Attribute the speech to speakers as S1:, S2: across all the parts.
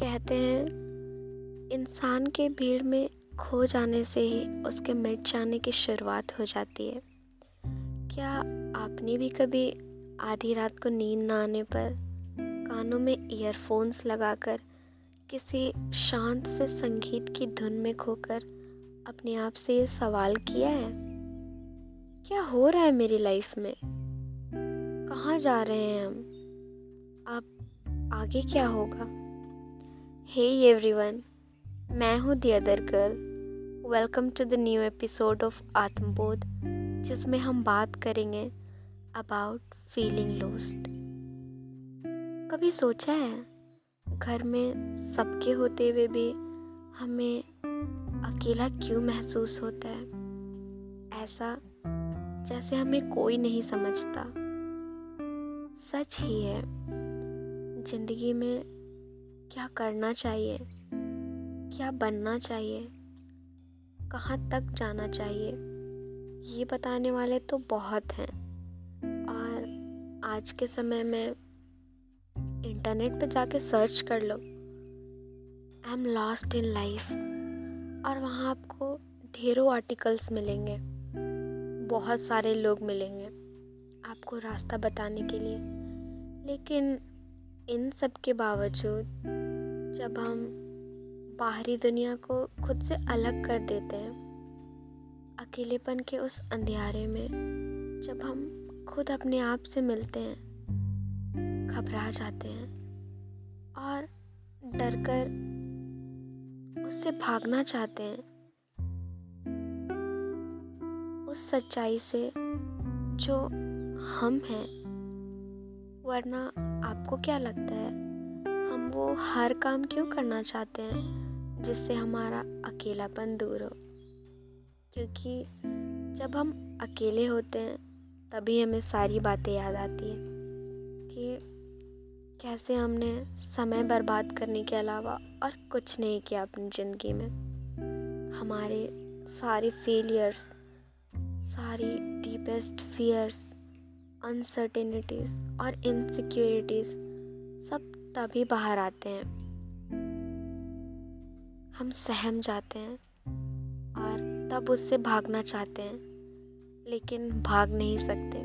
S1: कहते हैं, इंसान के भीड़ में खो जाने से ही उसके मिट जाने की शुरुआत हो जाती है। क्या आपने भी कभी आधी रात को नींद ना आने पर कानों में ईयरफोन्स लगाकर किसी शांत से संगीत की धुन में खोकर अपने आप से ये सवाल किया है? क्या हो रहा है मेरी लाइफ में? कहाँ जा रहे हैं हम? अब आगे क्या होगा? हे एवरीवन मैं हूँ the other girl. Welcome to the new episode of Atmabodh जिसमें हम बात करेंगे अबाउट फीलिंग लोस्ट कभी सोचा है, घर में सबके होते हुए भी हमें अकेला क्यों महसूस होता है? ऐसा जैसे हमें कोई नहीं समझता। सच ही है, ज़िंदगी में क्या करना चाहिए? क्या बनना चाहिए? कहाँ तक जाना चाहिए? ये बताने वाले तो बहुत हैं। और आज के समय में इंटरनेट पे जाके सर्च कर लो। I am lost in life और वहाँ आपको ढेरों आर्टिकल्स मिलेंगे। बहुत सारे लोग मिलेंगे आपको रास्ता बताने के लिए। लेकिन इन सब के बावजूद जब हम बाहरी दुनिया को खुद से अलग कर देते हैं, अकेलेपन के उस अंधियारे में जब हम खुद अपने आप से मिलते हैं, घबरा जाते हैं और डर कर उससे भागना चाहते हैं, उस सच्चाई से जो हम हैं। वरना आपको क्या लगता है, हम वो हर काम क्यों करना चाहते हैं जिससे हमारा अकेलापन दूर हो? क्योंकि जब हम अकेले होते हैं, तभी हमें सारी बातें याद आती हैं कि कैसे हमने समय बर्बाद करने के अलावा और कुछ नहीं किया अपनी ज़िंदगी में। हमारे सारे फेलियर्स सारी डीपेस्ट फियर्स अनसर्टेनिटीज़ और इनसिक्योरिटीज़ सब तभी बाहर आते हैं। हम सहम जाते हैं और तब उससे भागना चाहते हैं, लेकिन भाग नहीं सकते।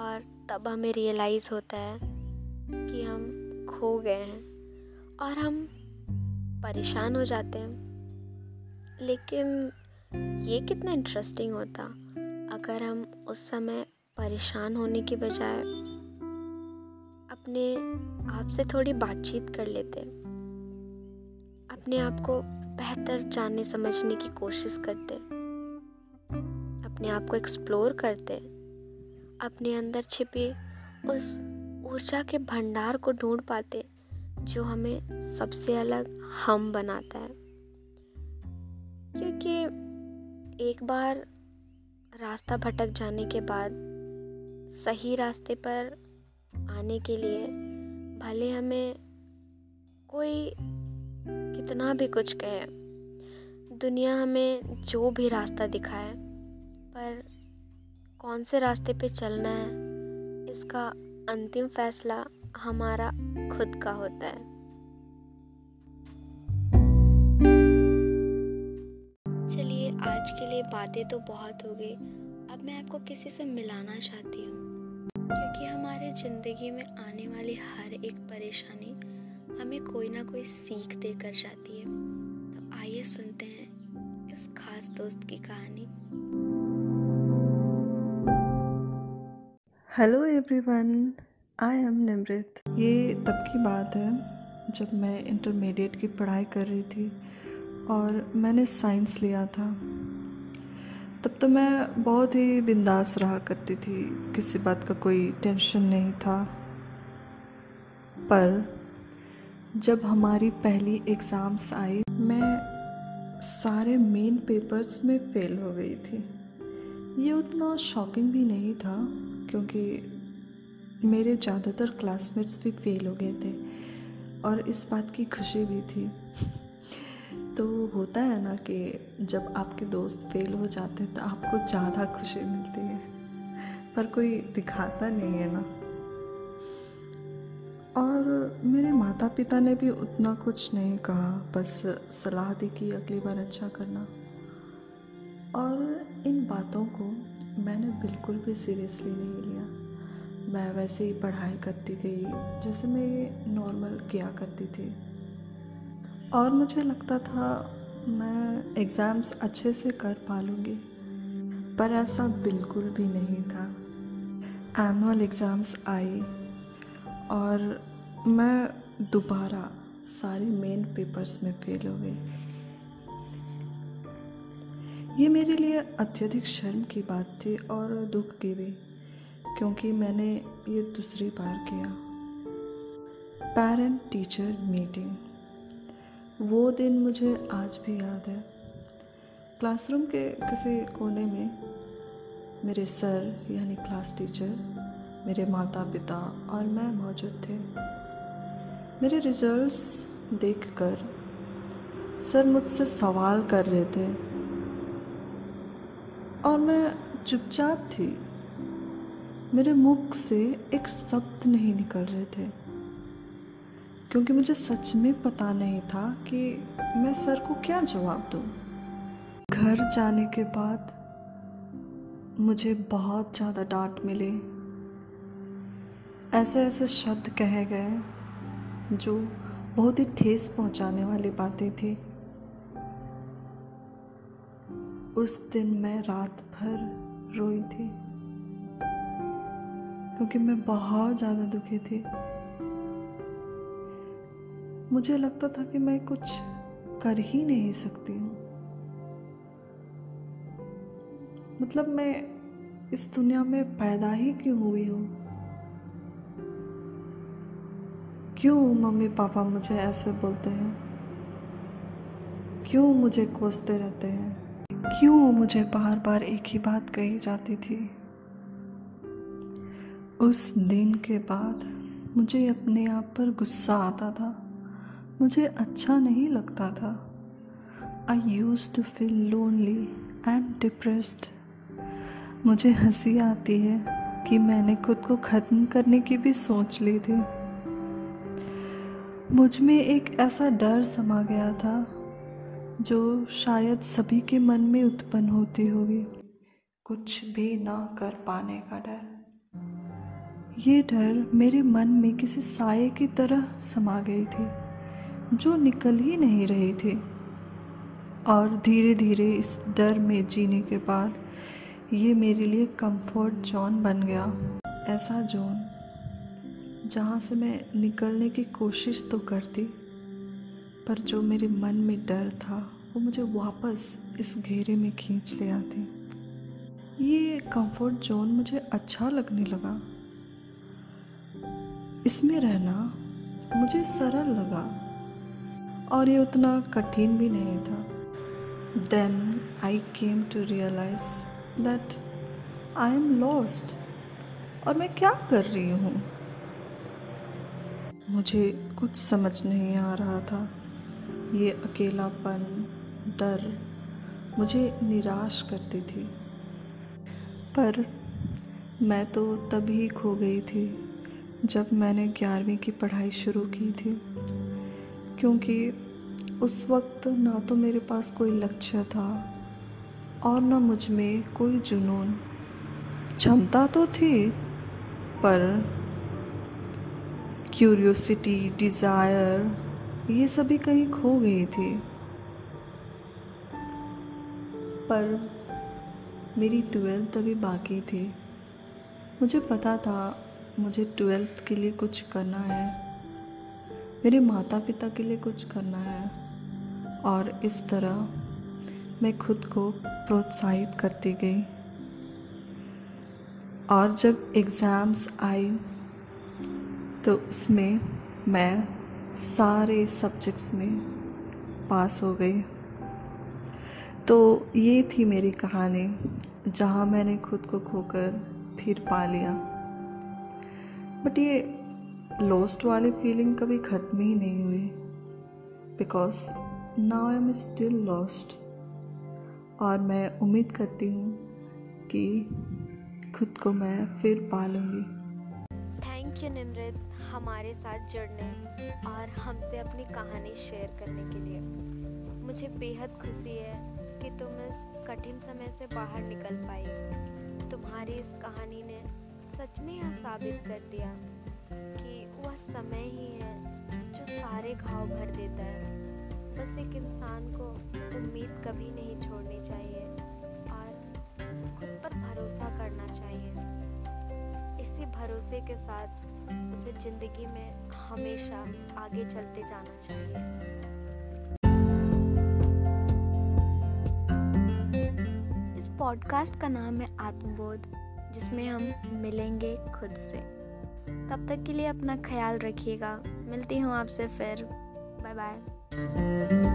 S1: और तब हमें रियलाइज़ होता है कि हम खो गए हैं और हम परेशान हो जाते हैं। लेकिन ये कितना इंटरेस्टिंग होता, अगर हम उस समय परेशान होने के बजाय अपने आप से थोड़ी बातचीत कर लेते अपने आप को बेहतर जानने समझने की कोशिश करते अपने आप को एक्सप्लोर करते अपने अंदर छिपे उस ऊर्जा के भंडार को ढूंढ पाते जो हमें सबसे अलग हम बनाता है। क्योंकि एक बार रास्ता भटक जाने के बाद सही रास्ते पर आने के लिए भले हमें कोई कितना भी कुछ कहे, दुनिया हमें जो भी रास्ता दिखाए, पर कौन से रास्ते पे चलना है, इसका अंतिम फैसला हमारा खुद का होता है। चलिए, आज के लिए बातें तो बहुत हो गई। अब मैं आपको किसी से मिलाना चाहती हूँ। क्योंकि हमारे ज़िंदगी में आने वाली हर एक परेशानी हमें कोई ना कोई सीख दे कर जाती है। तो आइए सुनते हैं इस खास दोस्त की कहानी।
S2: Hello everyone I am Nimrit ये तब की बात है जब मैं इंटरमीडिएट की पढ़ाई कर रही थी और मैंने साइंस लिया था। तब तो मैं बहुत ही बिंदास रहा करती थी। किसी बात का कोई टेंशन नहीं था। पर जब हमारी पहली एग्ज़ाम्स आई, मैं सारे मेन पेपर्स में फ़ेल हो गई थी। ये उतना शॉकिंग भी नहीं था, क्योंकि मेरे ज़्यादातर क्लासमेट्स भी फ़ेल हो गए थे और इस बात की खुशी भी थी। तो होता है ना कि जब आपके दोस्त फेल हो जाते हैं तो आपको ज़्यादा खुशी मिलती है। पर कोई दिखाता नहीं है ना। और मेरे माता पिता ने भी उतना कुछ नहीं कहा, बस सलाह दी कि अगली बार अच्छा करना। और इन बातों को मैंने बिल्कुल भी सीरियसली नहीं लिया। मैं वैसे ही पढ़ाई करती गई, जैसे मैं नॉर्मल किया करती थी। और मुझे लगता था मैं एग्ज़ाम्स अच्छे से कर पा लूँगी पर ऐसा बिल्कुल भी नहीं था। एनुअल एग्ज़ाम्स आई और मैं दोबारा सारे मेन पेपर्स में फेल हो गई। ये मेरे लिए अत्यधिक शर्म की बात थी और दुख की भी, क्योंकि मैंने ये दूसरी बार किया। पेरेंट टीचर मीटिंग वो दिन मुझे आज भी याद है। क्लासरूम के किसी कोने में मेरे सर, यानी क्लास टीचर, मेरे माता पिता और मैं मौजूद थे। मेरे रिजल्ट्स देखकर सर मुझसे सवाल कर रहे थे और मैं चुपचाप थी। मेरे मुख से एक शब्द नहीं निकल रहे थे। क्योंकि मुझे सच में पता नहीं था कि मैं सर को क्या जवाब दूँ। घर जाने के बाद मुझे बहुत ज़्यादा डांट मिली। ऐसे ऐसे शब्द कहे गए, जो बहुत ही ठेस पहुँचाने वाली बातें थी। उस दिन मैं रात भर रोई थी, क्योंकि मैं बहुत ज़्यादा दुखी थी। मुझे लगता था कि मैं कुछ कर ही नहीं सकती हूँ। मतलब मैं इस दुनिया में पैदा ही क्यों हुई हूँ? क्यों मम्मी पापा मुझे ऐसे बोलते हैं? क्यों मुझे कोसते रहते हैं? क्यों मुझे बार बार एक ही बात कही जाती थी? उस दिन के बाद मुझे अपने आप पर गुस्सा आता था। मुझे अच्छा नहीं लगता था। I use to feel lonely and depressed मुझे हँसी आती है कि मैंने खुद को ख़त्म करने की भी सोच ली थी। मुझमें एक ऐसा डर समा गया था, जो शायद सभी के मन में उत्पन्न होती होगी। कुछ भी ना कर पाने का डर। ये डर मेरे मन में किसी साय की तरह समा गई थी। जो निकल ही नहीं रही थी। और धीरे धीरे इस डर में जीने के बाद ये मेरे लिए कंफर्ट जोन बन गया। ऐसा जोन जहाँ से मैं निकलने की कोशिश तो करती, पर जो मेरे मन में डर था, वो मुझे वापस इस घेरे में खींच ले आती। ये कंफर्ट जोन मुझे अच्छा लगने लगा। इसमें रहना मुझे सरल लगा। और ये उतना कठिन भी नहीं था। Then I came to realize that I am lost और मैं क्या कर रही हूँ? मुझे कुछ समझ नहीं आ रहा था। ये अकेलापन, डर मुझे निराश करती थी। पर मैं तो तभी खो गई थी जब मैंने ग्यारहवीं की पढ़ाई शुरू की थी। क्योंकि उस वक्त ना तो मेरे पास कोई लक्ष्य था और ना मुझमें कोई जुनून। क्षमता तो थी, पर क्यूरियोसिटी डिज़ायर ये सभी कहीं खो गई थी। पर मेरी ट्वेल्थ अभी बाकी थी। मुझे पता था, मुझे ट्वेल्थ के लिए कुछ करना है। मेरे माता पिता के लिए कुछ करना है। और इस तरह मैं खुद को प्रोत्साहित करती गई। और जब एग्ज़ाम्स आई तो उसमें मैं सारे सब्जेक्ट्स में पास हो गई। तो ये थी मेरी कहानी, जहाँ मैंने खुद को खोकर फिर पा लिया। बट ये लॉस्ट वाली फीलिंग कभी ख़त्म ही नहीं हुई because now I am still lost और मैं उम्मीद करती हूँ कि खुद को मैं फिर पा लूँगी
S1: थैंक यू निमृत हमारे साथ जुड़ने और हमसे अपनी कहानी शेयर करने के लिए। मुझे बेहद खुशी है कि तुम इस कठिन समय से बाहर निकल पाई। तुम्हारी इस कहानी ने सच में यह साबित कर दिया। समय ही है जो सारे घाव भर देता है। बस एक इंसान को उम्मीद कभी नहीं छोड़नी चाहिए और खुद पर भरोसा करना चाहिए। इसी भरोसे के साथ उसे ज़िंदगी में हमेशा आगे चलते जाना चाहिए। पॉडकास्ट का नाम है आत्मबोध, जिसमें हम मिलेंगे खुद से। तब तक के लिए अपना ख्याल रखिएगा। मिलती हूँ आपसे फिर। Bye bye